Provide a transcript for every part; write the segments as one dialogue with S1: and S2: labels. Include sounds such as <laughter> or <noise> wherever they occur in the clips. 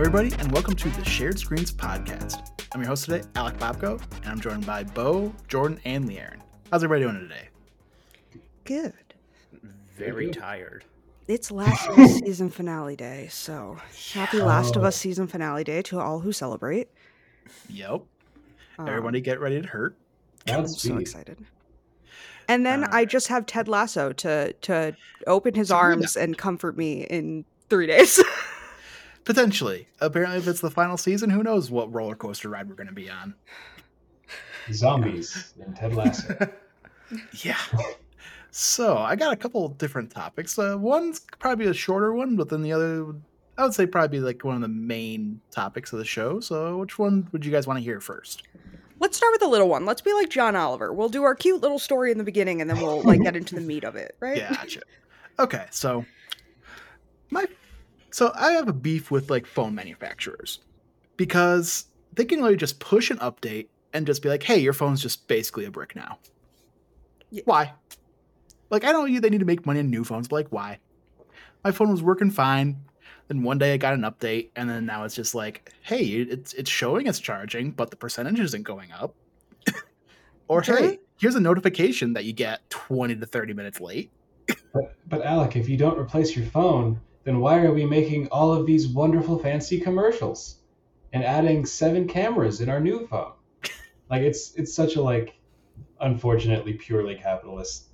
S1: everybody, and welcome to the Shared Screens Podcast. I'm your host today, Alec Bobko, and I'm joined by Bo, Jordan, and LeighErin. How's everybody doing today?
S2: Good.
S3: Very tired.
S2: It's Last of Us <laughs> season finale day, so happy Last of Us season finale day to all who celebrate.
S1: Yep.
S2: Um,
S1: Everybody get ready to hurt.
S2: I'm so
S4: Godspeed.
S2: excited. And then I just have Ted Lasso to to open his arms and comfort me in three days. <laughs>
S1: Potentially. Apparently, if it's the final season, who knows what roller coaster ride we're going to be on.
S4: Zombies and Ted Lasso. <laughs>
S1: Yeah. So, I got a couple different topics. Uh, one's probably a shorter one, but then the other, would- I would say, probably like one of the main topics of the show. So, which one would you guys want to hear first?
S2: Let's start with the little one. Let's be like John Oliver. We'll do our cute little story in the beginning, and then we'll like get into the meat of it, right?
S1: Gotcha. Okay, so my so I have a beef with like phone manufacturers because they can literally just push an update and just be like, "Hey, your phone's just basically a brick now."
S2: Yeah.
S1: Why? Like, I don't know you they need to make money on new phones, but like, why? My phone was working fine. Then one day I got an update, and then now it's just like, "Hey, it's it's showing it's charging, but the percentage isn't going up." <laughs> or
S2: Sure.
S1: hey, here's a notification that you get twenty to thirty minutes late.
S4: But, but Alec, if you don't replace your phone, then why are we making all of these wonderful fancy commercials and adding seven cameras in our new phone? <laughs> Like it's it's such a like unfortunately purely capitalist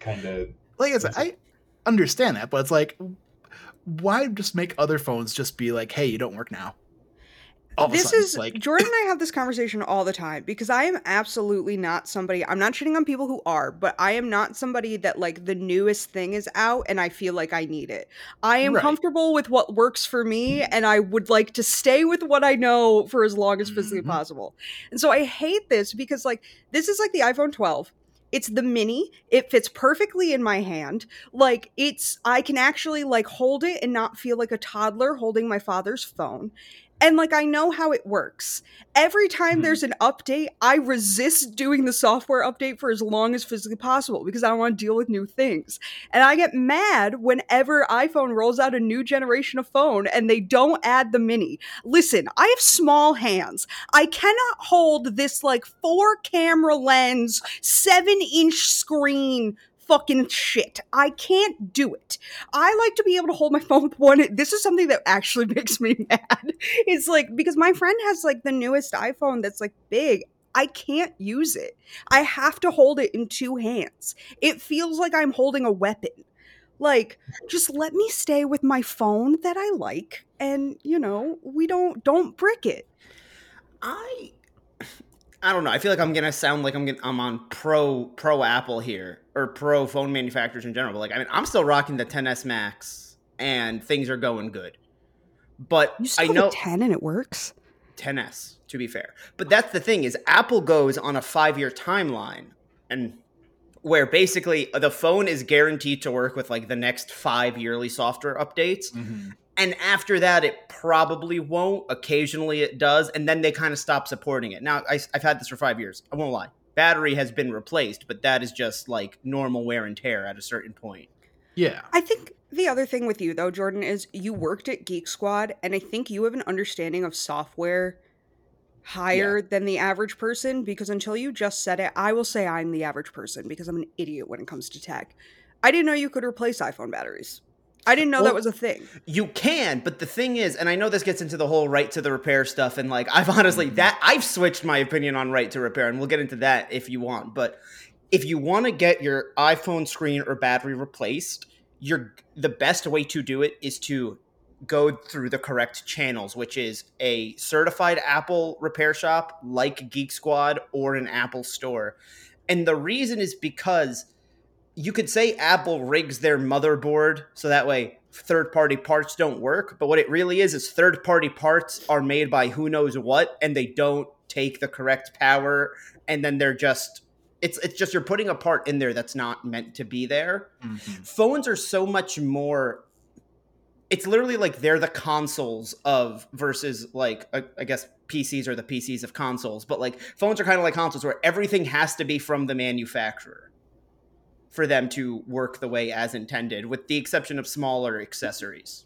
S4: kind of
S1: like I said, I understand that, but it's like, why just make other phones just be like, hey, you don't work now?
S2: This
S1: sudden,
S2: is
S1: like,
S2: Jordan and I have this conversation all the time because I am absolutely not somebody. I'm not shitting on people who are, but I am not somebody that like the newest thing is out and I feel like I need it. I am
S1: Right.
S2: comfortable with what works for me and I would like to stay with what I know for as long as physically
S1: Mhm.
S2: possible. And so I hate this because like this is like the iPhone 12. It's the mini. It fits perfectly in my hand. Like it's I can actually like hold it and not feel like a toddler holding my father's phone. And like I know how it works. Every time
S1: Mhm.
S2: there's an update, I resist doing the software update for as long as physically possible because I don't want to deal with new things. And I get mad whenever iPhone rolls out a new generation of phone and they don't add the mini. Listen, I have small hands. I cannot hold this like four camera lens, seven inch screen fucking shit. I can't do it. I like to be able to hold my <laughs> phone with one. This is something that actually <laughs> makes me mad. It's like because my friend has like the newest iPhone that's like big. I can't use it. I have to hold it in two hands. It feels like I'm holding a weapon. Like just let me stay with my phone that I like and you know, we don't don't brick it.
S3: I I don't know. I feel like I'm gonna sound like I'm gonna, I'm on pro pro Apple here or pro phone manufacturers in general. But like, I mean, I'm still rocking the 10s Max, and things are going good. But
S2: You
S3: I know
S2: have a 10 and it works.
S3: 10s to be fair. But that's the thing is Apple goes on a five year timeline, and where basically the phone is guaranteed to work with like the next five yearly software updates.
S1: mhm.
S3: And after that, it probably won't. Occasionally it does. And then they kind of stop supporting it. Now, I, have had this for five years. I won't lie. Battery has been replaced, but that is just like normal wear and tear at a certain point.
S1: yeah,
S2: I think the other thing with you though, Jordan, is you worked at Geek Squad, and I think you have an understanding of software higher than the average person because until you just said it, I will say I'm the average person because I'm an idiot when it comes to tech. I didn't know you could replace iPhone batteries. I didn't know that was a thing.
S3: You can, but the thing is, and I know this gets into the whole right to the repair stuff, and like I've honestly mm-hmm. that I've switched my opinion on right to repair, and we'll get into that if you want. But if you want to get your iPhone screen or battery replaced, you're the best way to do it is to go through the correct channels, which is a certified Apple repair shop like Geek Squad or an Apple store. And the reason is because you could say Apple rigs their motherboard so that way third party parts don't work. But what it really is is third party parts are made by who knows what and they don't take the correct power and then they're just it's it's just you're putting a part in there that's not meant to be there.
S1: mhm.
S3: Phones are so much more it's literally like they're the consoles of versus like I, I guess PCs are the PCs of consoles, but like phones are kind of like consoles where everything has to be from the manufacturer for them to work the way as intended, with the exception of smaller accessories.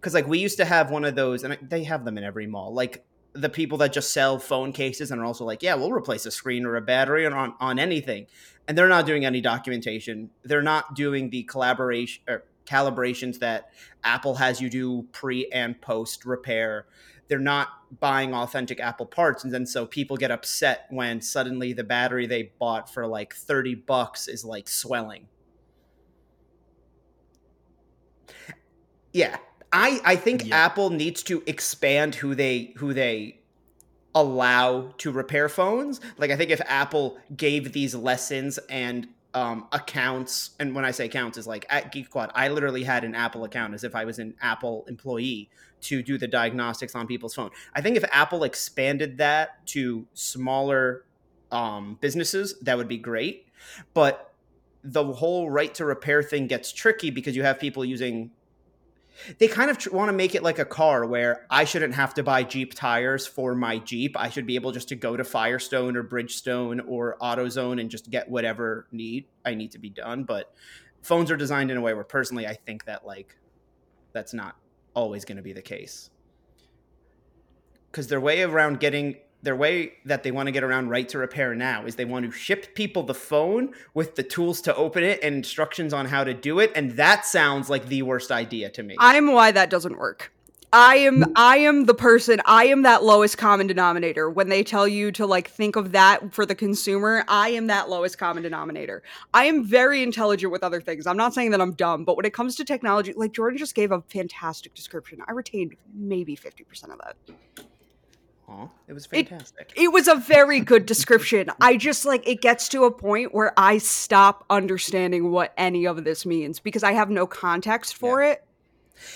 S3: because like we used to have one of those, and they have them in every mall. Like the people that just sell phone cases and are also like, yeah, we'll replace a screen or a battery on on anything, and they're not doing any documentation. They're not doing the collaboration or calibrations that Apple has you do pre and post repair. They're not buying authentic Apple parts, and then so people get upset when suddenly the battery they bought for like thirty bucks is like swelling. Yeah, I I think
S1: Yeah.
S3: Apple needs to expand who they who they allow to repair phones. Like I think if Apple gave these lessons and um, accounts, and when I say accounts, is like at Geek Squad, I literally had an Apple account as if I was an Apple employee to do the diagnostics on people's phone. I think if Apple expanded that to smaller um, businesses, that would be great. But the whole right to repair thing gets tricky because you have people using they kind of tr- want to make it like a car where I shouldn't have to buy Jeep tires for my Jeep. I should be able just to go to Firestone or Bridgestone or AutoZone and just get whatever need I need to be done. But phones are designed in a way where personally I think that like that's not always going to be the case. Cuz their way around getting their way that they want to get around right to repair now is they want to ship people the phone with the tools to open it and instructions on how to do it and that sounds like the worst idea to me.
S2: I'm why that doesn't work. I am I am the person I am that lowest common denominator when they tell you to like think of that for the consumer I am that lowest common denominator. I am very intelligent with other things. I'm not saying that I'm dumb, but when it comes to technology like Jordan just gave a fantastic description. I retained maybe 50% of that.
S3: Aw, it was fantastic.
S2: It was a very good description. I just like it gets to a point where I stop understanding what any of this means because I have no context for it.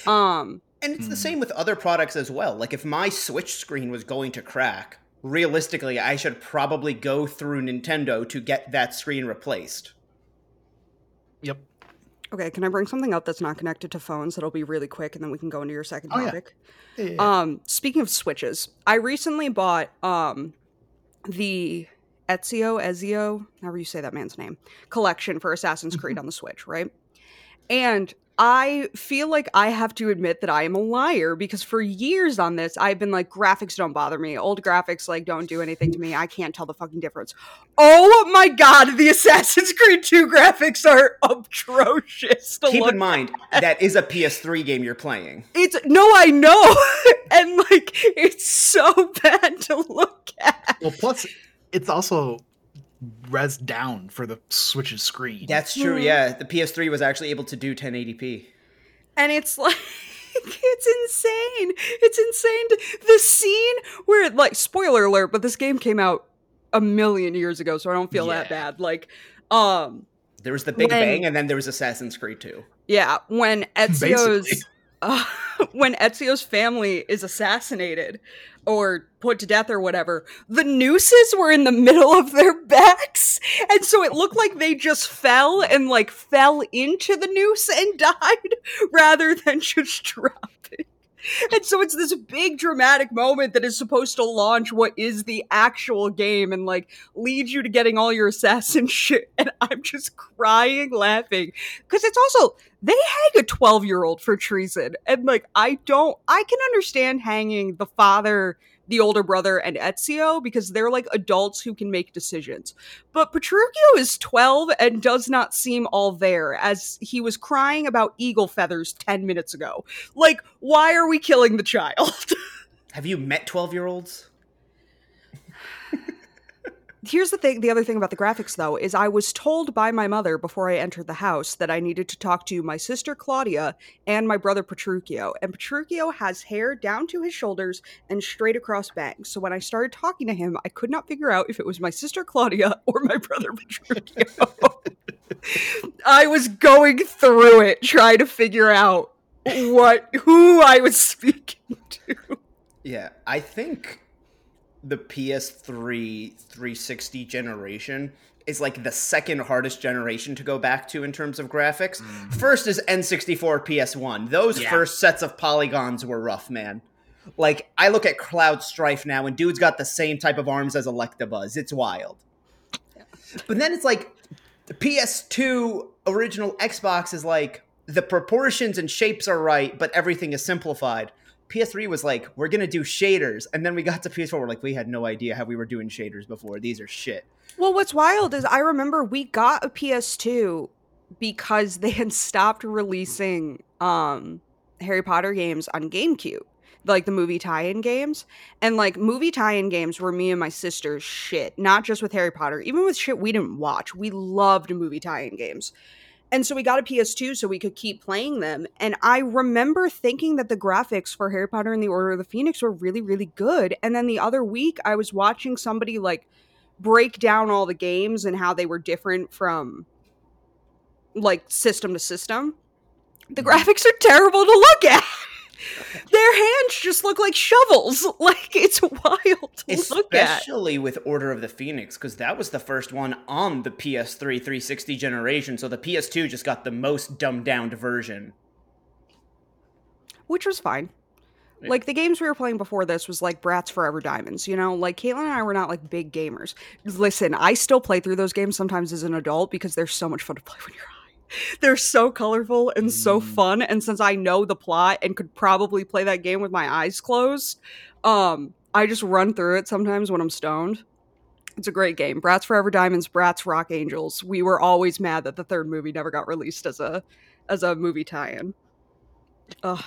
S2: Um
S3: And it's the
S1: Hmm.
S3: same with other products as well. Like if my Switch screen was going to crack, realistically, I should probably go through Nintendo to get that screen replaced.
S1: Yep.
S2: Okay, can I bring something up that's not connected to phones that'll be really quick and then we can go into your second
S1: Oh,
S2: topic?
S1: Yeah, yeah, yeah.
S2: Um, speaking of switches, I recently bought um the Ezio, Ezio, however you say that man's name, collection for Assassin's Creed on the Switch, right? And I feel like I have to admit that I am a liar because for years on this, I've been like, graphics don't bother me. Old graphics, like, don't do anything to me. I can't tell the fucking difference. Oh my god, the Assassin's Creed 2 graphics are atrocious. To
S3: Keep
S2: look
S3: in mind, that is a PS3 game you're playing.
S2: it's no, I know, <laughs> and like it's so <laughs> bad to look at.
S1: well, plus it's also res down for the Switch's screen.
S3: That's true,
S2: Hmm.
S3: yeah. The PS3 was actually able to do 1080p.
S2: And it's <laughs> like it's insane. It's insane. To, the scene where it like spoiler alert, but this game came out a million years ago, so I don't feel that bad. Like, um,
S3: There was the Big
S2: When-
S3: Bang, and then there was Assassin's Creed 2.
S2: yeah, when Ezio's
S1: Basically.
S2: Uh, <laughs> when Ezio's family is assassinated or put to death or whatever, the nooses were in the middle of their backs. And so it looked like they just fell and like fell into the noose and <laughs> died rather than just <laughs> dropping. And so it's this big dramatic moment that is supposed to launch what is the actual game and like lead you to getting all your assassin shit. And I'm just crying, laughing. Because it's also, they hang a 12 year old for treason. And like, I don't, I can understand hanging the father, the older brother, and Ezio because they're like adults who can make decisions. But Petruccio is 12 and does not seem all there as he was crying about eagle feathers 10 minutes ago. Like, why are we killing the child? <laughs>
S3: Have you met 12 year olds? <laughs>
S2: Here's the thing the other thing about the graphics though is I was told by my mother before I entered the house that I needed to talk to my sister Claudia and my brother Petruccio. And Petruccio has hair down to his shoulders and straight across bangs. So when I started talking to him, I could not figure out if it was my sister Claudia <laughs> or my brother Petruccio. <laughs> I was going through it trying to figure out what who I was <laughs> speaking to.
S3: Yeah, I think the PS3 360 generation is like the second hardest generation to go back to in terms of graphics. Mm. First is N64 PS1. Those
S1: Yeah.
S3: first sets of polygons were rough, man. Like I look at Cloud Strife now and dude's got the same type of arms as Electabuzz. It's wild. But then it's like the PS2 original Xbox is like the proportions and shapes are right, but everything is simplified. PS3 was like, we're gonna do shaders, and then we got to PS4. We're like, we had no idea how we were doing shaders before. These are shit.
S2: Well, what's wild is I remember we got a PS2 because they had stopped releasing um Harry Potter games on GameCube, like the movie tie-in games. And like movie tie-in games were me and my sister's shit, not just with Harry Potter, even with shit we didn't watch. We loved movie tie-in games. And so we got a PS2 so we could keep playing them. And I remember thinking that the graphics for Harry Potter and the Order of the Phoenix were really, really good. And then the other week, I was watching somebody like break down all the games and how they were different from like system to system. The mm-hmm. graphics are terrible to look at. <laughs> Their hands just look like shovels. <laughs> Like it's wild to look at.
S3: Especially with Order of the Phoenix, because that was the first one on the PS3 360 generation. So the PS2 just got the most dumbed down version.
S2: Which was fine.
S3: Yeah.
S2: Like the games we were playing before this was like Bratz Forever Diamonds, you know? Like Caitlin and I were not like big gamers. Listen, I still play through those games sometimes as an adult because they're so much fun to play when you're. <laughs> They're so colorful and so
S1: Mm.
S2: fun. And since I know the plot and could probably play that game with my eyes closed, um, I just run through it sometimes when I'm stoned. It's a great game. Bratz Forever Diamonds, Bratz Rock Angels. We were always mad that the third movie never got released as a as a movie tie-in. Ugh,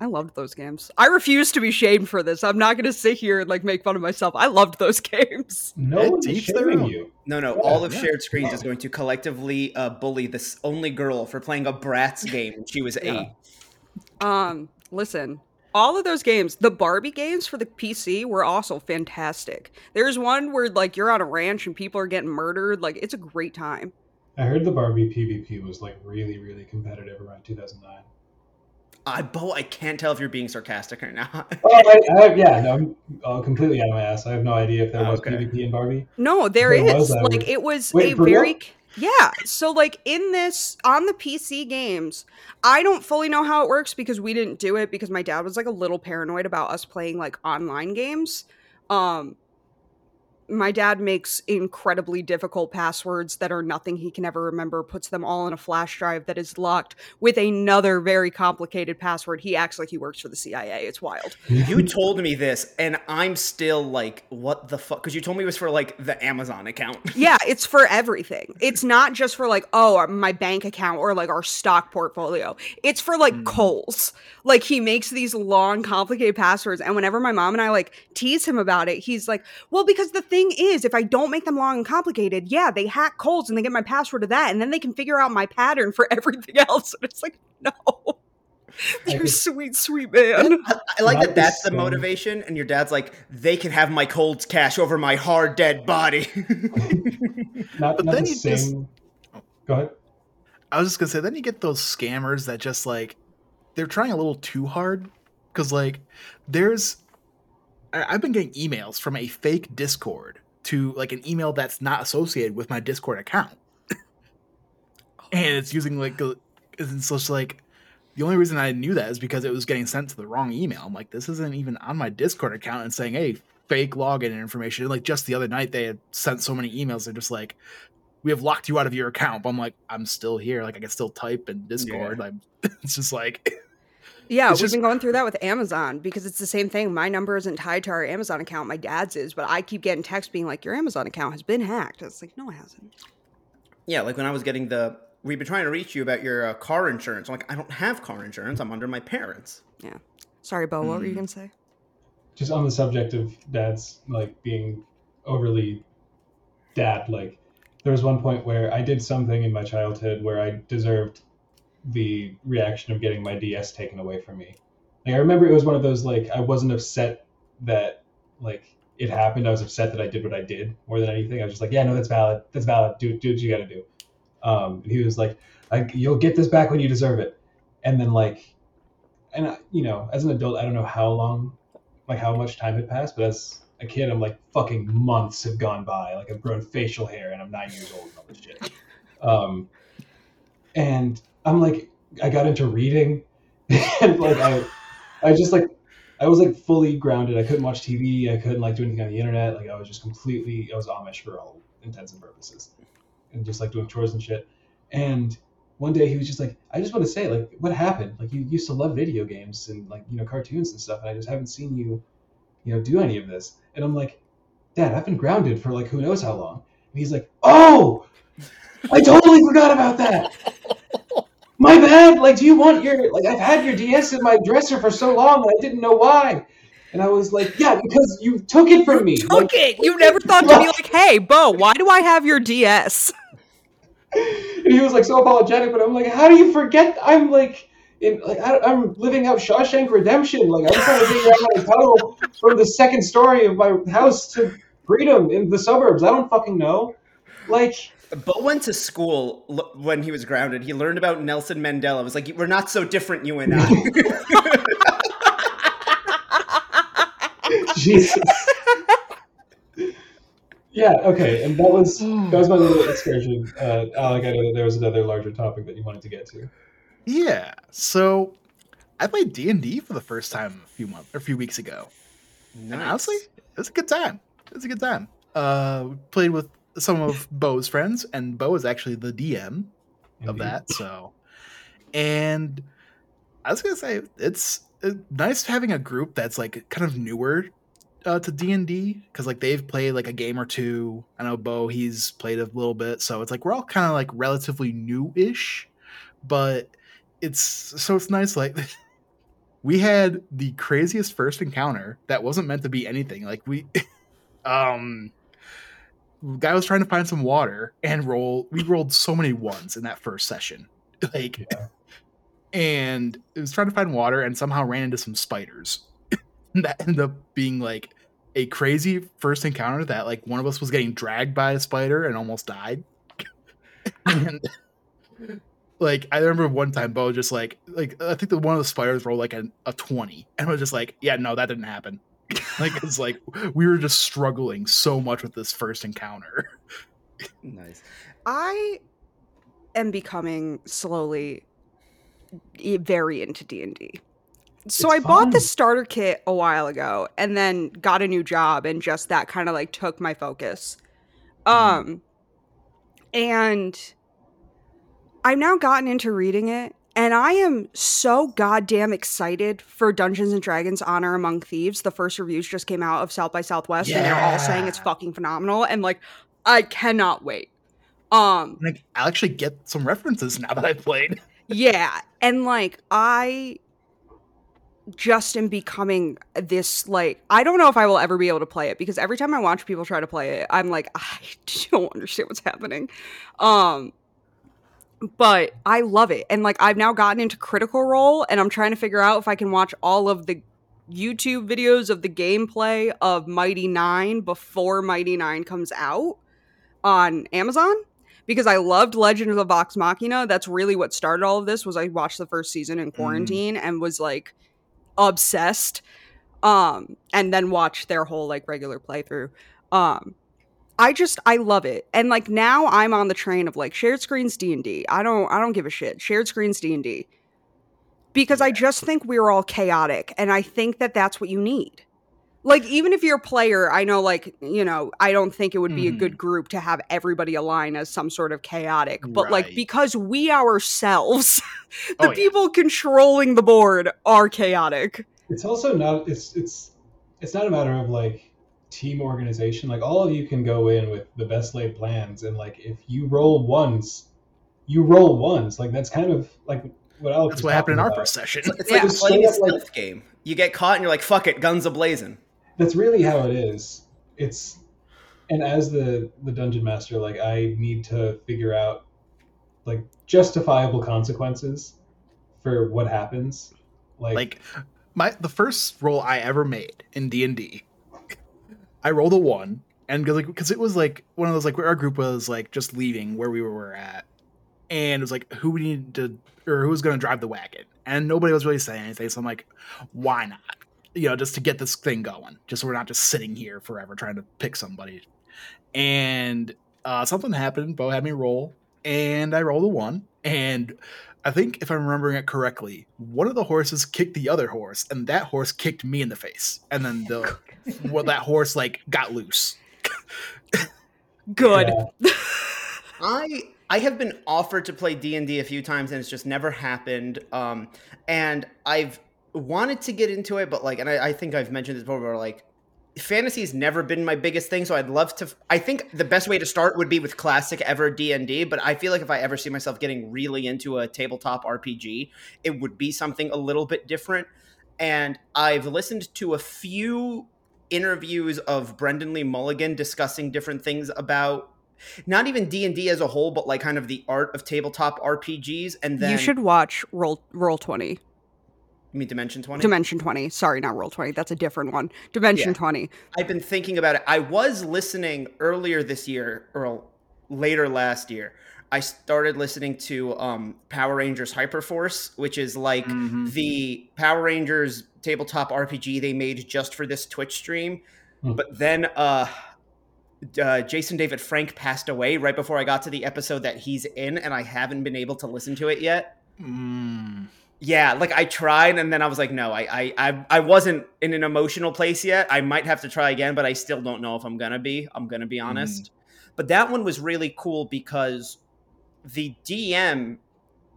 S2: I loved those games. I refuse to be shamed for this. I'm not going to sit here and like make fun of myself. I loved those <laughs> games.
S4: No one's shaming you.
S3: No, no,
S4: Yeah,
S3: all of
S1: yeah.
S3: shared screens is going to collectively uh, bully this only girl for playing a Bratz <laughs> game when she was
S4: Yeah.
S3: eight.
S2: Um, listen, all of those games, the Barbie games for the PC were also fantastic. There's one where like you're on a ranch and people are getting murdered. Like it's a great time.
S4: I heard the Barbie PvP was like really, really competitive around 2009.
S3: I, Bo, I can't tell if you're being sarcastic or not. <laughs>
S4: Oh, I, I, yeah, no, I'm uh, completely out of my ass. I have no idea if there was
S3: Okay.
S4: PvP in Barbie.
S2: No, there
S4: There
S2: is.
S4: was,
S2: like
S4: would-
S2: it was
S4: Wait,
S2: a
S4: for real?
S2: very yeah. So like in this on the PC games, I don't fully know how it works because we didn't do it because my dad was like a little paranoid about us playing like online games. Um my dad makes incredibly difficult passwords that are nothing he can ever remember, puts them all in a flash drive that is locked with another very complicated password. He acts like he works for the CIA. It's wild.
S3: you told me this, and I'm still like, what the fuck? Because you told me it was for like the Amazon account. <laughs>
S2: Yeah, it's for everything. It's not just for like, oh, my bank account or like our stock portfolio. It's for like
S1: Mm.
S2: Kohl's. Like he makes these long, complicated passwords. And whenever my mom and I like tease him about it, he's like, well, because the thing is, if I don't make them long and complicated, yeah, they hack Kohl's and they get my password to that. And then they can figure out my pattern for <laughs> everything else. And it's like, no. <laughs> You're sweet, sweet man.
S3: I, I like that that's the
S4: the
S3: motivation, and your dad's like, they can have my cold cash over my hard dead body. <laughs>
S4: Not,
S1: But
S4: not
S1: then
S4: the
S1: you just-
S4: Go ahead.
S1: I was just gonna say, then you get those scammers that just like they're trying a little too hard because like there's I- I've been getting emails from a fake Discord to like an email that's not associated with my Discord account, oh and it's using like a, it's just like the only reason I knew that is because it was getting sent to the wrong email. I'm like, this isn't even on my Discord account and saying, hey, fake login information. And like just the other night, they had sent so many emails. They're just like, we have locked you out of your account. But I'm like, I'm still here. Like I can still type in Discord. I'm, <laughs> it's just like,
S2: Yeah,
S1: It's
S2: we've
S1: just-
S2: been going through that with Amazon because it's the same thing. My number isn't tied to our Amazon account. My dad's is, but I keep getting texts being like, "Your Amazon account has been hacked." It's like, no, it hasn't.
S3: yeah, like when I was getting the, we've been trying to reach you about your uh, car insurance. I'm like, I don't have car insurance. I'm under my parents. Yeah.
S2: Sorry, Bo. What were you
S1: Mm.
S2: gonna say?
S4: just on the subject of dads like being overly dad like there was one point where i did something in my childhood where i deserved the reaction of getting my ds taken away from me. Like i remember it was one of those like i wasn't upset that like it happened. I was upset that i did what i did more than anything. I was just like yeah no that's valid. That's valid. Do, do what you gotta do. Um and he was like you'll get this back when you deserve it. And then like and I, you know as an adult i don't know how long like how much time had passed, but as a kid, I'm like fucking months have gone by. Like I've grown facial hair and I'm nine years old and all this shit. Um, and I'm like, I got into reading, <laughs> and like I, I just like, I was like fully grounded. I couldn't watch TV. I couldn't like do anything on the internet. Like I was just completely, I was Amish for all intents and purposes, and just like doing chores and shit. And one day he was just like, I just want to say, like, what happened? Like, you used to love video games and like you know cartoons and stuff, and I just haven't seen you, you know, do any of this. And I'm like, Dad, I've been grounded for like who knows how long. And he's like, Oh, I totally forgot about that. My bad. Like, do you want your like? I've had your DS in my dresser for so long, and I didn't know why. And I was like, Yeah, because you took it from me.
S2: Took
S4: Like,
S2: it. You never thought to be like, "Hey, Bo, why do I have your DS?"
S4: and he was like so apologetic, but I'm like, how do you forget? I'm like, in like I, I'm living out Shawshank Redemption. Like I'm trying to figure out how to tunnel from the second story of my house to freedom in the suburbs. I don't fucking know. Like,
S3: Bo went to school l- when he was grounded. He learned about Nelson Mandela. It was like, we're not so different, you and I. <laughs>
S4: Jesus. yeah. Okay. And that was that was my little excursion. Uh, Alec, I know that there was another larger topic that you wanted to get to.
S1: Yeah. So I played D and D for the first time a few months, a few weeks ago. And honestly, it was a good time. It was a good time. Uh, we played with some of Bo's friends, and Bo is actually the DM of that. So, and I was gonna say it's, it's nice having a group that's like kind of newer uh, to D and D because like they've played like a game or two. I know Bo he's played a little bit, so it's like we're all kind of like relatively new-ish, but it's so it's nice like. <laughs> We had the craziest first encounter that wasn't meant to be anything. Like we, <laughs> um, guy was trying to find some water and roll. We rolled so many ones in that first session, <laughs> like,
S4: Yeah.
S1: and it was trying to find water and somehow ran into some spiders. <laughs> and that ended up being like a crazy first encounter that like one of us was getting dragged by a spider and almost died. <laughs> and like I remember one time Bo just like like I think the one of the spiders rolled like a, a 20 and was just like, yeah, no, that didn't happen. <laughs> like it's like we were just struggling so much with this first encounter.
S3: nice.
S2: I am becoming slowly very into D&D. So
S4: It's
S2: I bought the starter kit a while ago and then got a new job and just that kind of like took my focus. Um and I've now gotten into reading it and I am so goddamn excited for Dungeons and Dragons Honor Among Thieves. The first reviews just came out of South by Southwest and they're all saying it's fucking phenomenal and like I cannot wait. Um
S1: Like I'll actually get some references now that I've played.
S2: yeah and like i just am becoming this like i don't know if i will ever be able to play it because every time i watch people try to play it i'm like i <laughs> don't understand what's happening um but i love it and like i've now gotten into critical role and i'm trying to figure out if i can watch all of the youtube videos of the gameplay of Mighty Nein before Mighty Nein comes out on amazon because I loved Legend of the Vox Machina. That's really what started all of this. Was I watched the first season in quarantine and was like obsessed, um, and then watched their whole like regular playthrough. Um, I just I love it, and like now I'm on the train of like shared screens D and D. I don't I don't give a shit. Shared screens D and D because I just think we're all chaotic, and I think that that's what you need like even if you're a player i know like you know i don't think it would be a good mm-hmm. group to have everybody align as some sort of chaotic but like because we ourselves <laughs> the
S1: Oh, yeah.
S2: people controlling the board are chaotic
S4: It's also not. It's it's it's not a matter of like team organization. Like all of you can go in with the best laid plans, and like if you roll ones, you roll ones. Like that's kind of like what Alex.
S1: That's what happened in our
S4: about.
S1: first session.
S3: It's
S2: Yeah.
S3: like playing a
S4: Straight up, like-
S3: stealth game. You get caught and you're like, fuck it, guns a blazing.
S4: that's really how it is it's and as the the dungeon master like i need to figure out like justifiable consequences for what happens like,
S1: like my the first roll I ever made in D and D, I rolled a one, and because like, 'cause it was like one of those like where our group was like just leaving where we were at, and it was like who we need to or who was going to drive the wagon, and nobody was really saying anything. So I'm like, why not? You know, just to get this thing going, just so we're not just sitting here forever trying to pick somebody. And uh, something happened. Bo had me roll, and I rolled a one, and I think if I'm remembering it correctly, one of the horses kicked the other horse, and that horse kicked me in the face, and then the <laughs> well, that horse like got loose.
S2: good
S4: yeah. <laughs>
S3: I I have been offered to play D and D a few times, and it's just never happened. Um, and I've wanted to get into it, but like, and I, I think I've mentioned this before. Like, fantasy's never been my biggest thing, so I'd love to. I think the best way to start would be with classic ever D and D. But I feel like if I ever see myself getting really into a tabletop RPG, it would be something a little bit different. And I've listened to a few interviews of Brennan Lee Mulligan discussing different things about not even D&D as a whole but like kind of the art of tabletop RPGs and then
S2: you should watch Roll Roll Twenty.
S3: You mean Dimension 20?
S2: Dimension 20. Sorry, not Roll 20. That's a different one. Dimension
S3: Yeah.
S2: 20.
S3: I've been thinking about it. I was listening earlier this year or later last year. I started listening to um, Power Rangers Hyperforce, which is like
S1: Mhm.
S3: the Power Rangers tabletop RPG they made just for this Twitch stream.
S4: Hmm.
S3: But then uh, uh, Jason David Frank passed away right before I got to the episode that he's in, and I haven't been able to listen to it yet.
S1: Mm.
S3: Yeah, like I tried, and then I was like, no, I, I, I, I wasn't in an emotional place yet. I might have to try again, but I still don't know if I'm gonna be. I'm gonna be mm. honest. But that one was really cool because the DM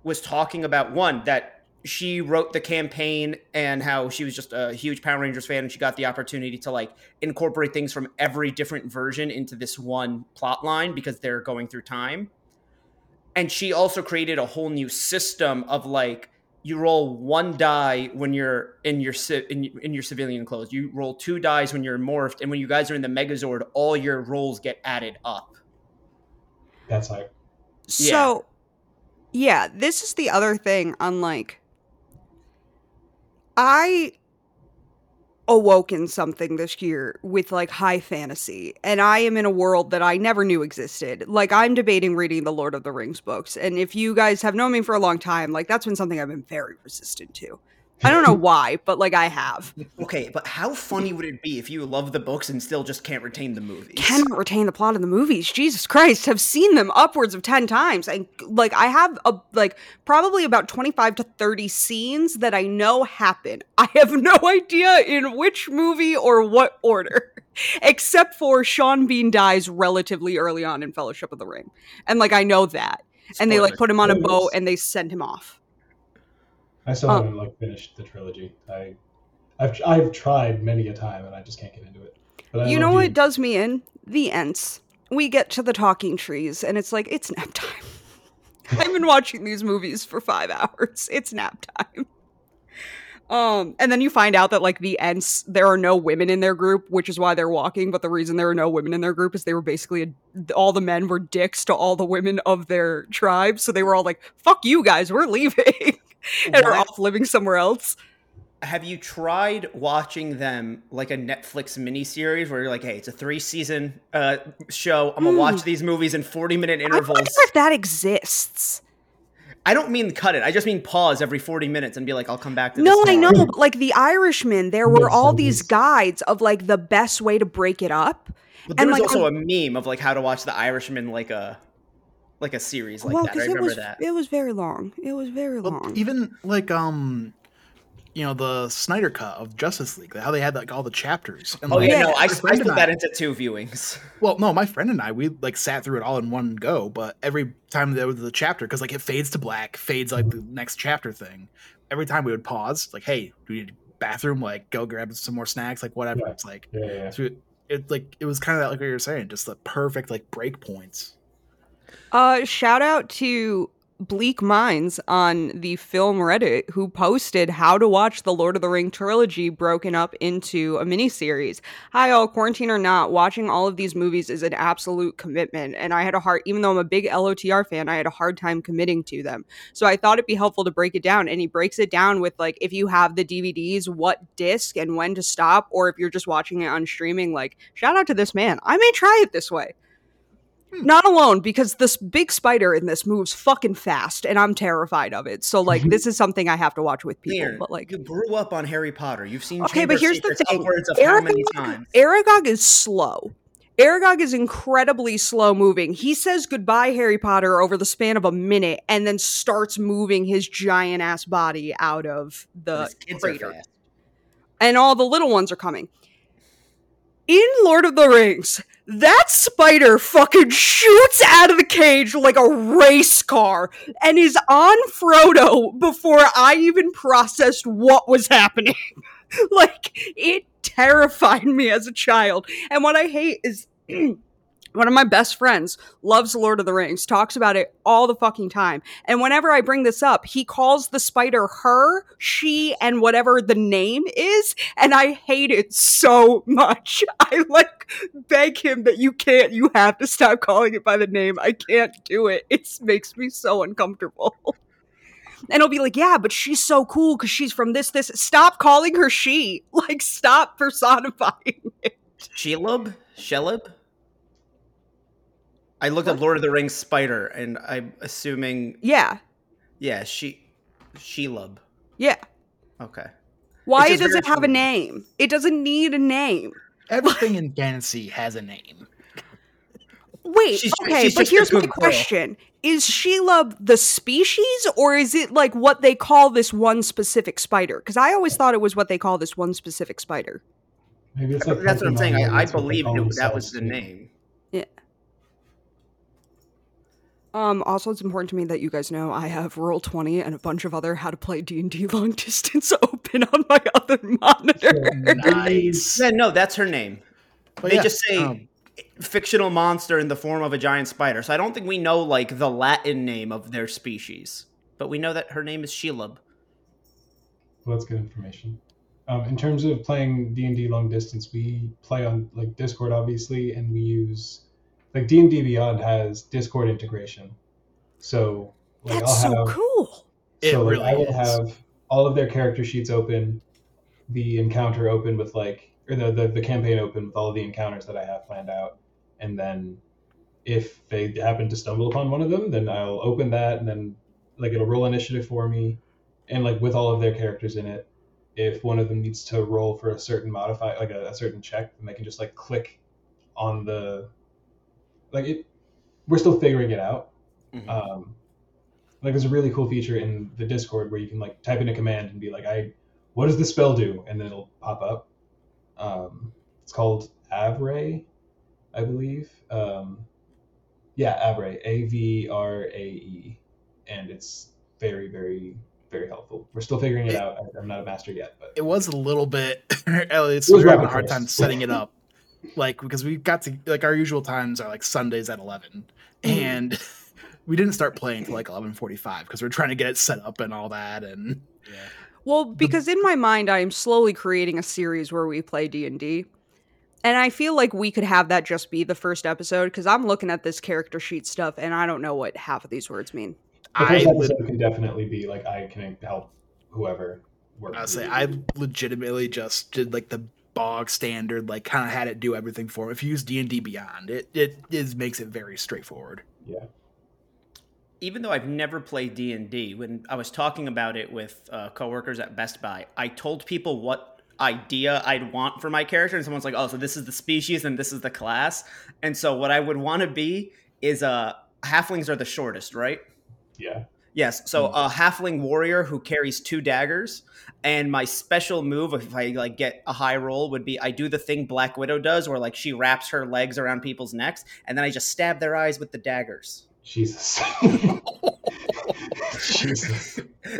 S3: was talking about one that she wrote the campaign and how she was just a huge Power Rangers fan, and she got the opportunity to like incorporate things from every different version into this one plot line because they're going through time. And she also created a whole new system of like you roll one die when you're in your in, in your civilian clothes. You roll two dies when you're morphed, and when you guys are in the Megazord, all your rolls get added up.
S4: That's hype.
S3: Yeah.
S2: So, yeah, this is the other thing. Unlike, I awoke in something this year with like high fantasy, and I am in a world that I never knew existed. Like, I'm debating reading the Lord of the Rings books, and if you guys have known me for a long time, like that's been something I've been very resistant to. I don't know <laughs> why, but like I have.
S3: Okay, but how funny would it be if you love the books and still just can't retain the movies?
S2: cannot retain the plot of the movies. Jesus Christ, have seen them upwards of 10 times. And like I have a like probably about 25 to 30 scenes that I know happen. I have no <laughs> idea in which movie or what order. Except for Sean Bean dies relatively early on in Fellowship of the Ring. And like I know that. And they like put him on a boat and they send him off.
S4: I still
S2: Oh.
S4: haven't like finished the trilogy. I, I've I've tried many a time and I just can't get into it. But I
S2: you know what does me in? The Ents. We get to the talking trees and it's like, it's nap time. <laughs> I've been watching these movies for five hours. It's nap time. Um, and then you find out that like the Ents, there are no women in their group, which is why they're walking. But the reason there are no women in their group is they were basically a, all the men were dicks to all the women of their tribe, so they were all like, "Fuck you guys, we're leaving," <laughs> <laughs> and are off living somewhere else.
S3: have you tried watching them like a Netflix miniseries where you're like, hey, it's a three season uh, show. I'm gonna watch these movies in 40 minute
S2: I
S3: intervals.
S2: wonder if that exists.
S3: I don't mean cut it. I just mean pause every 40 minutes and be like, I'll come back to this.
S2: No, I know. But like the Irishman, there were all these guides of like the best way to break it up.
S3: But
S2: And,
S3: there was
S2: like,
S3: also
S2: I'm-
S3: a meme of like how to watch The Irishman like a like a series like
S2: well,
S3: that. I
S2: because it
S3: remember
S2: was
S3: that.
S2: it was very long. It was very
S1: Well,
S2: long.
S1: even like um, you know the Snyder cut of Justice League, how they had like all the chapters. And,
S3: Oh
S1: like,
S3: yeah, no, I, I
S1: my
S3: split
S1: and
S3: that into two viewings. <laughs>
S1: Well, no, my friend and I, we like sat through it all in one go, but every time there was a chapter, because like it fades to black, fades like the next chapter thing. Every time we would pause, like, hey, do we need bathroom? Like, go grab some more snacks, like whatever.
S4: Yeah.
S1: It's like,
S4: Yeah, yeah, yeah.
S1: so it, it like it was kind of like what you were saying, just the perfect like break points.
S2: Uh, shout out to Bleak Minds on the film Reddit who posted how to watch the Lord of the Ring trilogy broken up into a miniseries. Hi, all, quarantine or not, watching all of these movies is an absolute commitment, and I had a hard, even though I'm a big LOTR fan, I had a hard time committing to them. So I thought it'd be helpful to break it down, and he breaks it down with like if you have the DVDs, what disc and when to stop, or if you're just watching it on streaming. Like, shout out to this man. I may try it this way. Hmm. Not alone, because this big spider in this moves fucking fast, and I'm terrified of it. So, like, mm-hmm. this is something I have to watch with people.
S3: Here,
S2: but like,
S3: you grew up on Harry Potter. You've seen
S2: okay,
S3: Chamber
S2: but here's the thing:
S3: upwards of how many
S2: Aragog,
S3: times?
S2: Aragog is slow. Aragog is incredibly slow moving. He says goodbye, Harry Potter, over the span of a minute, and then starts moving his giant ass body out of the
S3: These kids are
S2: crater and all the little ones are coming. In Lord of the Rings, that spider fucking shoots out of the cage like a race car and is on Frodo before I even processed what was happening. <laughs> like, it terrified me as a child. And what I hate is. <clears throat> one of my best friends loves Lord of the Rings, talks about it all the fucking time. And whenever I bring this up, he calls the spider her, she, and whatever the name is. And I hate it so much. <laughs> I like beg him that you can't, you have to stop calling it by the name. I can't do it. It makes me so uncomfortable. <laughs> And he'll be like, yeah, but she's so cool because she's from this, this. Stop calling her she. <laughs> Like, stop personifying it.
S3: Shelob? Shelob? I looked up Lord of the Rings spider, and I'm assuming,
S2: Yeah.
S3: yeah, she, Shelob.
S2: Yeah.
S3: Okay.
S2: Why
S3: just
S2: does
S3: very
S2: it have a name? It doesn't need a name.
S1: Everything in <laughs> fantasy has a name.
S2: Wait,
S3: She's-
S2: okay,
S3: she's
S2: but here's my
S3: girl.
S2: question. Is Sheila the species or is it like what they call this one specific spider? Because I always thought it was what they call this one specific spider.
S4: Maybe it's like
S3: That's what I'm saying. I, I
S4: that's what they
S3: believed it, that was the name.
S2: Um, also, it's important to me that you guys know I have Roll Twenty and a bunch of other how to play D and D <laughs> long distance open on my other monitor.
S1: Nice.
S3: Yeah, no, that's her name.
S1: But
S3: they
S1: yeah,
S3: just say
S1: um,
S3: fictional monster in the form of a giant spider. So I don't think we know like the Latin name of their species, but we know that her name is Shelob.
S4: Well, that's good information. Um, in terms of playing D and D long distance, we play on like Discord, obviously, and we use like D and D Beyond has Discord integration. So like
S2: That's
S4: I'll
S2: so
S4: have
S2: cool.
S1: It
S4: so like,
S1: really
S4: I will
S1: is.
S4: have all of their character sheets open, the encounter open with like or the, the the campaign open with all of the encounters that I have planned out, and then if they happen to stumble upon one of them, then I'll open that and then like it'll roll initiative for me, and like with all of their characters in it, if one of them needs to roll for a certain modify like a, a certain check, then they can just like click on the like it. We're still figuring it out,
S3: Mhm.
S4: um, like there's a really cool feature in the discord where you can like type in a command and be like i what does the spell do? And then it'll pop up. Um, it's called Avrae i believe. Um, yeah Avrae a-v-r-a-e and it's very very very helpful. We're still figuring it out. I- i'm not a master yet but
S1: it was a little bit <laughs> at least
S4: It was
S1: we were having a hard
S4: first.
S1: time setting it up like because we got to like our usual times are like sundays at 11
S2: Mhm.
S1: and <laughs> we didn't start playing till like 11.45 because we're trying to get it set up and all that and Yeah.
S2: Well, because in my mind, I am slowly creating a series where we play D and D, and I feel like we could have that just be the first episode. Because I'm looking at this character sheet stuff, and I don't know what half of these words mean.
S4: the
S1: i
S4: first
S1: would
S4: episode can definitely be like i can help whoever works
S1: I say I legitimately just did like the bog standard, like kind of had it do everything for me. If you use D and D Beyond, it it is makes it very straightforward.
S4: yeah
S3: even though I've never played D and D, when I was talking about it with uh, coworkers at Best Buy, I told people what idea I'd want for my character, and someone's like, "Oh, so this is the species and this is the class," and so what I would want to be is uh, halflings are the shortest, right?
S4: yeah
S3: Yes, so
S4: Mm.
S3: a halfling warrior who carries two daggers, and my special move, if I like get a high roll, would be I do the thing Black Widow does, where like she wraps her legs around people's necks, and then I just stab their eyes with the daggers.
S4: jesus <laughs> <laughs> jesus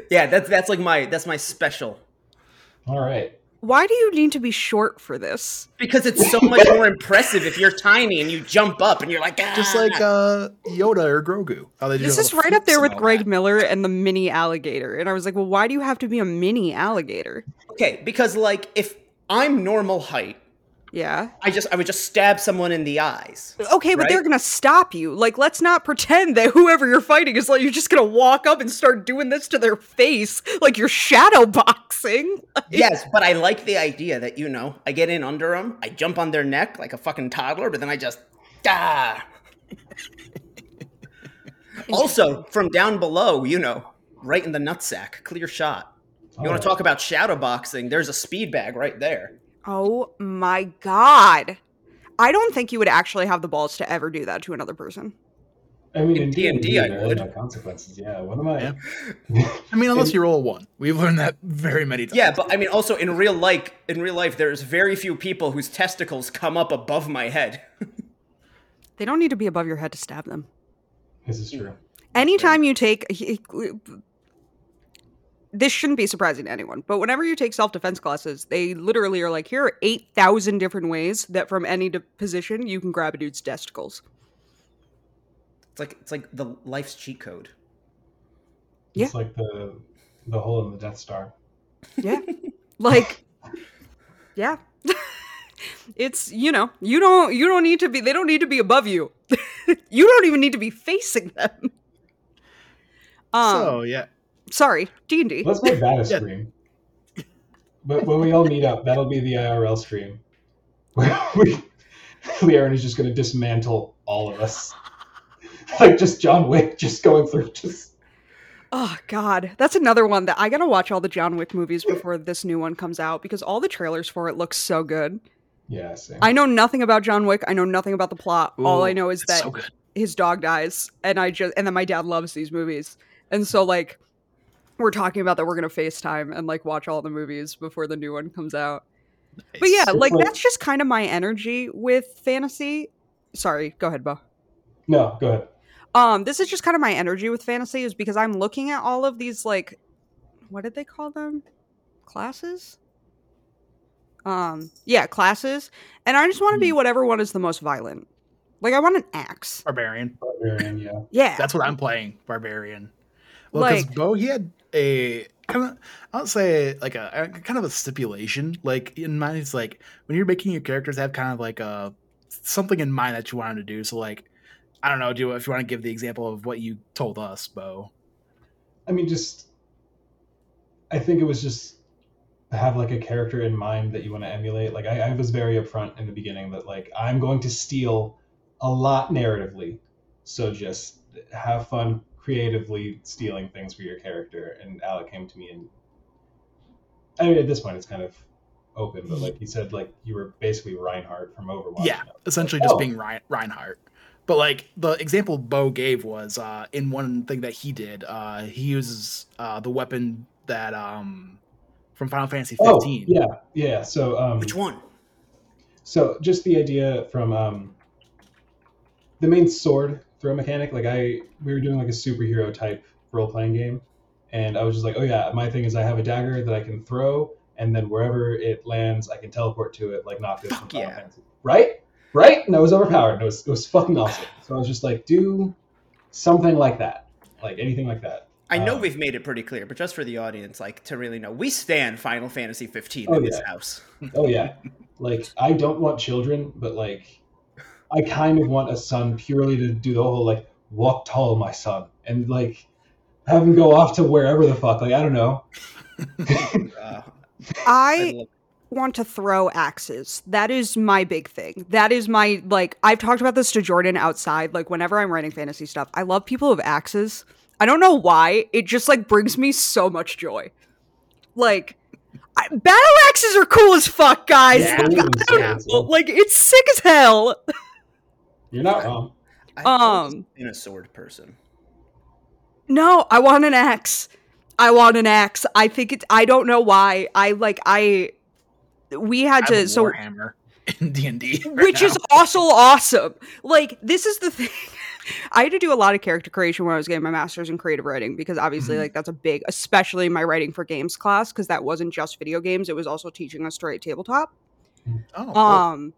S3: Yeah, that's that's like my that's my special
S4: all right
S2: Why do you need to be short for this?
S3: because it's so much more impressive if you're tiny and you jump up and you're like ah!
S1: Just like uh Yoda or Grogu. How they
S2: This is right up there with Greg
S1: that.
S2: Miller and the mini alligator. And I was like, well, why do you have to be a mini alligator?
S3: okay because like if I'm normal height,
S2: Yeah.
S3: I just I would just stab someone in the eyes.
S2: Okay, but they're gonna stop you. Like, let's not pretend that whoever you're fighting is like you're just gonna walk up and start doing this to their face, like you're shadow boxing. <laughs>
S3: Yes, but I like the idea that you know I get in under them, I jump on their neck like a fucking toddler, but then I just ah. <laughs> also, from down below, you know, right in the nutsack, clear shot. You want to talk about shadow boxing? There's a speed bag right there.
S2: Oh my god. I don't think you would actually have the balls to ever do that to another person.
S4: I mean,
S3: In
S4: in
S3: D&D,
S4: D&D,
S3: I would.
S4: no consequences. Yeah, what am I? Yeah. <laughs>
S1: I mean, unless
S4: In-
S1: you roll a one. We've learned that very many times.
S3: Yeah, but I mean, also in real life, in real life, there's very few people whose testicles come up above my head. <laughs>
S2: They don't need to be above your head to stab them.
S4: This is true.
S2: Anytime you take this shouldn't be surprising to anyone, but whenever you take self-defense classes, they literally are like, here are 8,000 different ways that from any d- position you can grab a dude's testicles.
S3: It's like it's like the life's cheat code.
S2: Yeah.
S4: It's like the the hole in the Death Star.
S2: Yeah. like yeah. <laughs> it's, you know, you don't you don't need to be they don't need to be above you. <laughs> you don't even need to be facing them. Um
S1: so yeah,
S2: sorry, D&D.
S4: Let's make that a <laughs>
S1: Yeah.
S4: stream. But when we all meet up, that'll be the IRL stream. Where <laughs> we LeighErin is just gonna dismantle all of us. <laughs> Like just John Wick just going through just
S2: Oh god, that's another one that I gotta watch all the John Wick movies before this new one comes out because all the trailers for it look so good.
S4: Yeah, same.
S2: I know nothing about John Wick. I know nothing about the plot. all I know is that
S1: so
S2: his dog dies, and I just and then my dad loves these movies, and so like we're talking about that we're gonna FaceTime and like watch all the movies before the new one comes out. But yeah, like
S4: like-
S2: that's just kind of my energy with fantasy. Sorry, go ahead, Bo.
S4: No, go ahead.
S2: Um, this is just kind of my energy with fantasy is because I'm looking at all of these like what did they call them? Classes? Um, yeah, classes. And I just want to be whatever one is the most violent. Like I want an axe.
S1: Barbarian.
S4: Barbarian, yeah.
S2: Yeah.
S1: That's what I'm playing. Barbarian. Well, because
S2: Like-
S1: Bo, he had a kind of, I don't say like a, a kind of a stipulation. Like in mind, it's like when you're making your characters have kind of like a something in mind that you want them to do. So like, I don't know, do if you want to give the example of what you told us, Bo.
S4: I mean, just I think it was just have like a character in mind that you want to emulate. Like I, I was very upfront in the beginning that like I'm going to steal a lot narratively, so just have fun creatively stealing things for your character. And Alec came to me and I mean at this point it's kind of open, but like you said, like you were basically Reinhardt from Overwatch.
S1: Yeah,
S4: you
S1: essentially
S4: Like,
S1: just
S4: oh,
S1: being Rein- Reinhardt. But like the example Bo gave was uh, in one thing that he did. Uh, he uses uh, the weapon that um, from Final Fantasy
S4: Oh,
S1: 15.
S4: yeah, yeah. So um,
S3: Which one?
S4: So just the idea from um, the main sword throw mechanic, like I we were doing like a superhero type role playing game, and I was just like, oh yeah, my thing is I have a dagger that I can throw, and then wherever it lands, I can teleport to it like Noctis from
S3: Fuck yeah.
S4: Fantasy. Right? Right? And it was overpowered. and It was it was fucking awesome. So I was just like, do something like that, like anything like that.
S3: I know
S4: Um,
S3: we've made it pretty clear, but just for the audience, like to really know, we stand Final Fantasy 15
S4: Oh,
S3: in this
S4: yeah.
S3: house.
S4: Oh yeah. <laughs> Like I don't want children, but like I kind of want a son purely to do the whole like walk tall, my son, and like have him go off to wherever the fuck. Like I don't know.
S3: Uh, <laughs> I
S2: I want to throw axes. That is my big thing. That is my like I've talked about this to Jordan outside. Like whenever I'm writing fantasy stuff, I love people with axes. I don't know why. It just like brings me so much joy. Like I, battle axes are cool as fuck, guys.
S1: Yeah.
S2: Like, <laughs> I don't know, like it's sick as hell. <laughs>
S4: You're not wrong.
S3: I've
S2: Um,
S3: been a sword person.
S2: No, I want an axe. I want an axe. I think it's I don't know why. I like I we had
S1: I have a
S2: to so
S1: Warhammer in D and D, <laughs>
S2: which is also awesome. Like this is the thing. <laughs> I had to do a lot of character creation when I was getting my master's in creative writing because obviously
S1: Mhm.
S2: like that's a big especially my writing for games class because that wasn't just video games, it was also teaching us to write tabletop.
S1: oh, cool.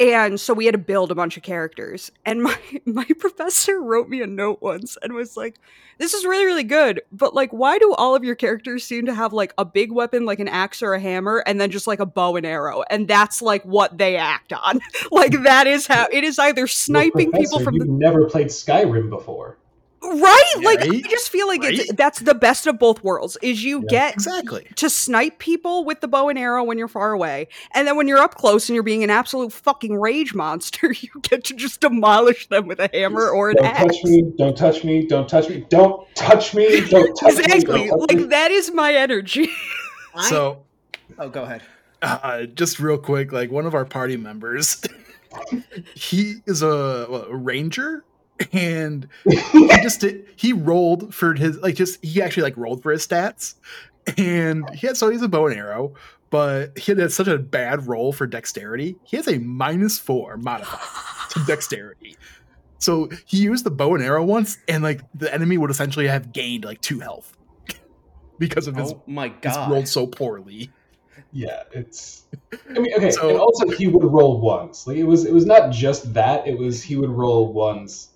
S2: And so we had to build a bunch of characters. And my <laughs> my professor wrote me a note once and was like, "This is really really good, but like why do all of your characters seem to have like a big weapon like an axe or a hammer and then just like a bow and arrow and that's like what they act on. <laughs> like that is how it is either sniping
S4: Well,
S2: people from
S4: you've
S2: the
S4: never played Skyrim before.
S2: Right? Like I just feel like it's that's the best of both worlds. Is you
S4: Yeah.
S2: get
S1: exactly.
S2: to snipe people with the bow and arrow when you're far away. And then when you're up close and you're being an absolute fucking rage monster, <laughs> you get to just demolish them with a hammer or an
S4: Don't
S2: axe.
S4: touch me! Don't touch me! Don't touch me! Don't touch me! Don't <laughs> touch me!
S2: Exactly.
S4: Don't me.
S2: Like that is my energy. <laughs>
S1: So
S3: oh, go ahead.
S1: uh, just real quick, like one of our party members, he is a, what, a ranger, <laughs> and he just did, he rolled for his like just he actually like rolled for his stats, and he had so he's a bow and arrow, but he had such a bad roll for dexterity. He has a minus four modifier to <laughs> dexterity. So he used the bow and arrow once, and like the enemy would essentially have gained like two health <laughs> because of his,
S3: Oh my
S1: his
S3: god.
S1: rolled so poorly.
S4: Yeah, it's. I mean, okay,
S1: So-
S4: and also he would roll ones. Like it was, it was not just that. It was he would roll ones.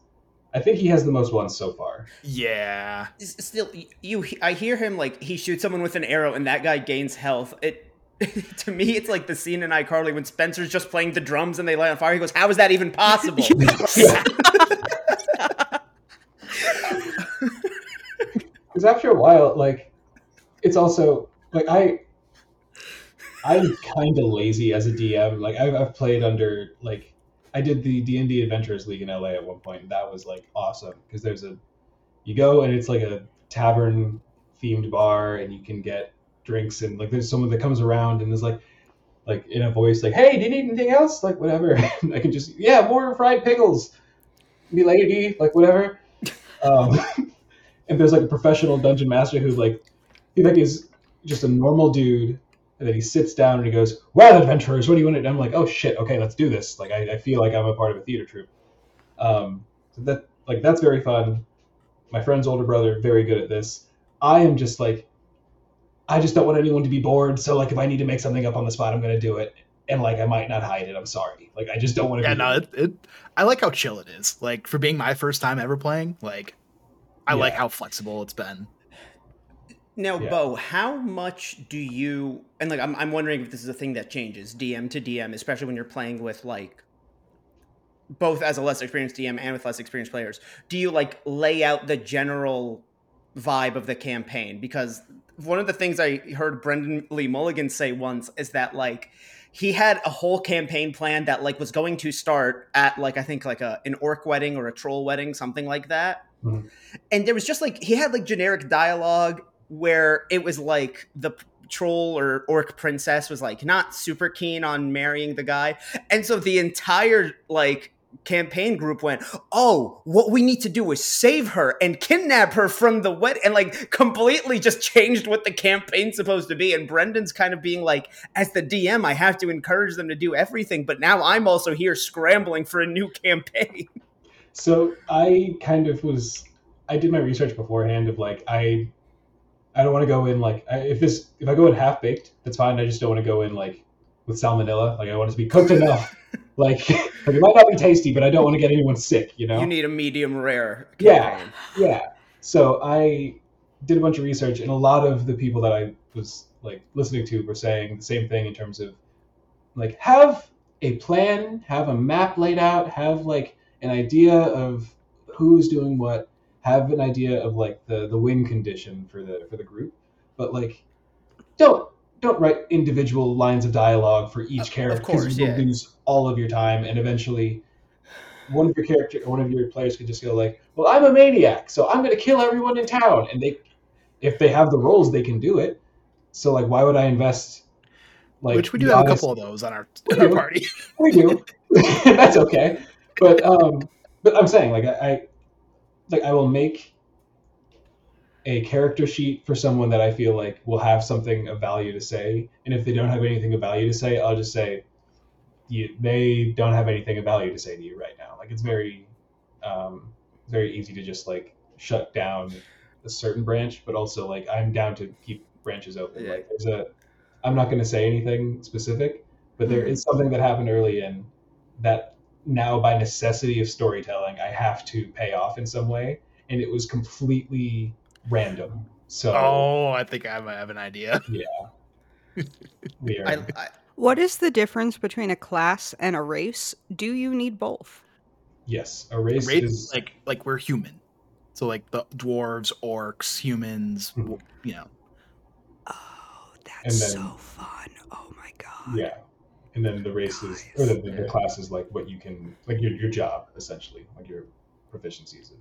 S4: I think he has the most ones so far.
S1: Yeah,
S3: Still, you. I hear him like he shoots someone with an arrow, and that guy gains health. It. <laughs> to me, it's like the scene in iCarly when Spencer's just playing the drums and they light on fire. He goes, "How is that even possible?" <laughs>
S4: Yeah. <laughs> Because after a while, like, it's also like I, I'm kind of lazy as a DM. Like I've, I've played under like I did the D and D Adventurers League in LA at one point. And that was like awesome because there's a, you go and it's like a tavern themed bar and you can get drinks and like there's someone that comes around and is like like in a voice like hey do you need anything else? Like whatever. <laughs> I can just yeah more fried pickles. Me lady like whatever. <laughs> Um <laughs> and there's like a professional dungeon master who like he like is just a normal dude and then he sits down and he goes well adventurers what do you want to do i'm like oh shit okay let's do this like i, I feel like i'm a part of a theater troupe um so that like that's very fun my friend's older brother very good at this i am just like i just don't want anyone to be bored so like if i need to make something up on the spot i'm going to do it and like i might not hide it i'm sorry like i just don't want to
S1: yeah.
S4: be
S1: No, it, it. I like how chill it is. Like for being my first time ever playing, like I like how flexible it's been.
S3: Now,
S4: Yeah.
S3: Bo, how much do you and like I'm I'm wondering if this is a thing that changes DM to DM, especially when you're playing with like both as a less experienced DM and with less experienced players. Do you like lay out the general vibe of the campaign? Because one of the things I heard Brennan Lee Mulligan say once is that like he had a whole campaign plan that like was going to start at like I think like a an orc wedding or a troll wedding, something like that.
S4: Mhm.
S3: And there was just like he had like generic dialogue where it was like the troll or orc princess was like not super keen on marrying the guy. And so the entire like campaign group went, "Oh, what we need to do is save her and kidnap her from the wedding," and like completely just changed what the campaign's supposed to be. And Brennan's kind of being like, "As the DM, I have to encourage them to do everything, but now I'm also here scrambling for a new campaign."
S4: So I kind of was I did my research beforehand of like I I don't want to go in like I, if this if I go in half baked that's fine I just don't want to go in like with salmonella like I want it to be cooked enough like, <laughs> like it might not be tasty but I don't want to get anyone sick you know
S3: You need a medium rare.
S4: Yeah. yeah so I did a bunch of research and a lot of the people that I was like listening to were saying the same thing in terms of like have a plan have a map laid out have like an idea of who's doing what have an idea of like the the win condition for the for the group but like don't don't write individual lines of dialogue for each
S3: Of- of
S4: character
S3: course,
S4: because you
S3: yeah.
S4: lose all of your time and eventually one of your character one of your players could just go like well i'm a maniac so i'm going to kill everyone in town and they if they have the roles they can do it so like why would i invest like
S1: Which we do have a couple of those on our, on our party.
S4: we do. <laughs> That's okay. But um, but I'm saying like I, I like I will make a character sheet for someone that I feel like will have something of value to say, and if they don't have anything of value to say, I'll just say, you, they don't have anything of value to say to you right now. Like it's very, um, very easy to just like shut down a certain branch, but also like I'm down to keep branches open.
S3: Yeah.
S4: Like there's a, I'm not going to say anything specific, but there is something that happened early in that now by necessity of storytelling I have to pay off in some way, and it was completely random. So
S1: Oh, I think I have an idea. <laughs> <laughs>
S4: we are.
S3: I, I,
S2: What is the difference between a class and a race? Do you need both?
S4: yes, a race
S1: Race,
S4: is
S1: like like we're human, so like the dwarves, orcs, humans,
S4: Mhm.
S1: you know.
S2: Oh, that's
S4: then-
S2: so fun. Oh my god.
S4: yeah, and then the races is or the, the, the class is like what you can like your your job essentially like your proficiencies in.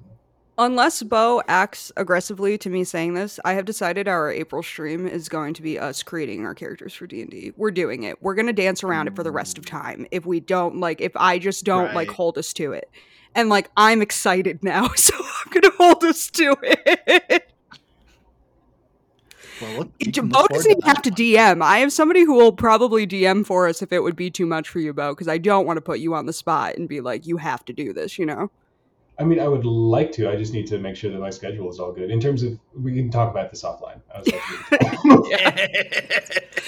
S2: Unless Bo acts aggressively to me saying this, I have decided our April stream is going to be us creating our characters for D&D. We're doing it. We're going to dance around it for the rest of time if we don't like if I just don't like hold us to it. and like I'm excited now, <laughs> so I'm gonna hold us to it.
S1: Well, look, you
S2: Bo
S1: can look forward
S2: doesn't even have to. DM. I have somebody who will probably DM for us if it would be too much for you, Bo, because I don't want to put you on the spot and be like, you have to do this, you know?
S4: I mean, I would like to. I just need to make sure that my schedule is all good. In terms of, we can talk about this offline. I was like,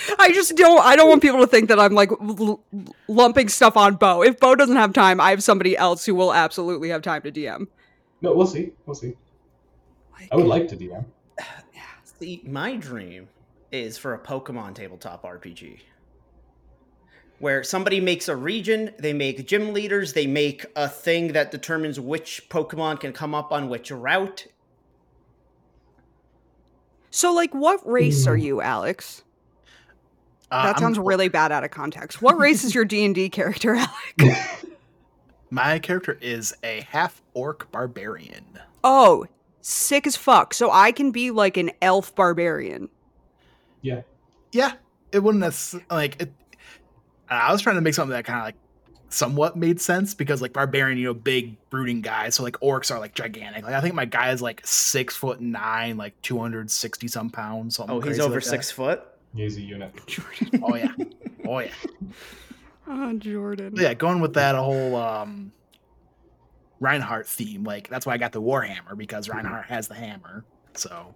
S4: <laughs>
S2: I just don't. I don't want people to think that I'm like l- l- lumping stuff on Bo. If Bo doesn't have time, I have somebody else who will absolutely have time to DM.
S4: no, we'll see. We'll see. I would like to DM.
S3: See, my dream is for a Pokemon tabletop RPG. Where somebody makes a region, they make gym leaders, they make a thing that determines which Pokemon can come up on which route.
S2: So, like, what race are you, Alex?
S1: Uh,
S2: That
S1: I'm-
S2: sounds really bad out of context. What race is your D and D character, <laughs> Alex?
S1: My character is a half orc barbarian.
S2: Oh, sick as fuck. So I can be like an elf barbarian.
S1: Yeah, Yeah. it wouldn't necess- like it. I was trying to make something that kind of like somewhat made sense because like barbarian, you know, big brooding guys. So like orcs are like gigantic. Like I think my guy is like six foot nine, like two hundred sixty some pounds. Something
S3: Oh, he's over
S1: like that.
S3: six foot.
S4: He's a unit. <laughs>
S1: Oh yeah, oh yeah. <laughs>
S2: Oh, Jordan.
S1: But yeah, going with that a whole um Reinhardt theme, like that's why I got the Warhammer because Reinhardt has the hammer. So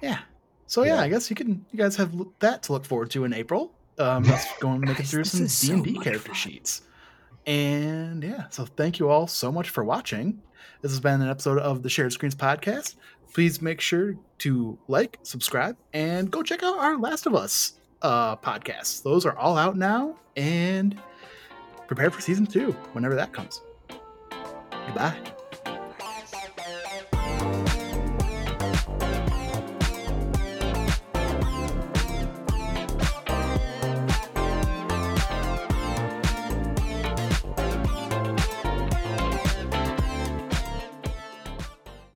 S1: yeah, so yeah,
S4: Yeah.
S1: I guess you can you guys have that to look forward to in April. Um, let's <laughs> go and make it through some D and D character
S2: fun.
S1: sheets. And yeah, so thank you all so much for watching. This has been an episode of the Shared Screens podcast. Please make sure to like, subscribe, and go check out our Last of Us uh, podcasts. Those are all out now, and prepare for season two whenever that comes. Goodbye.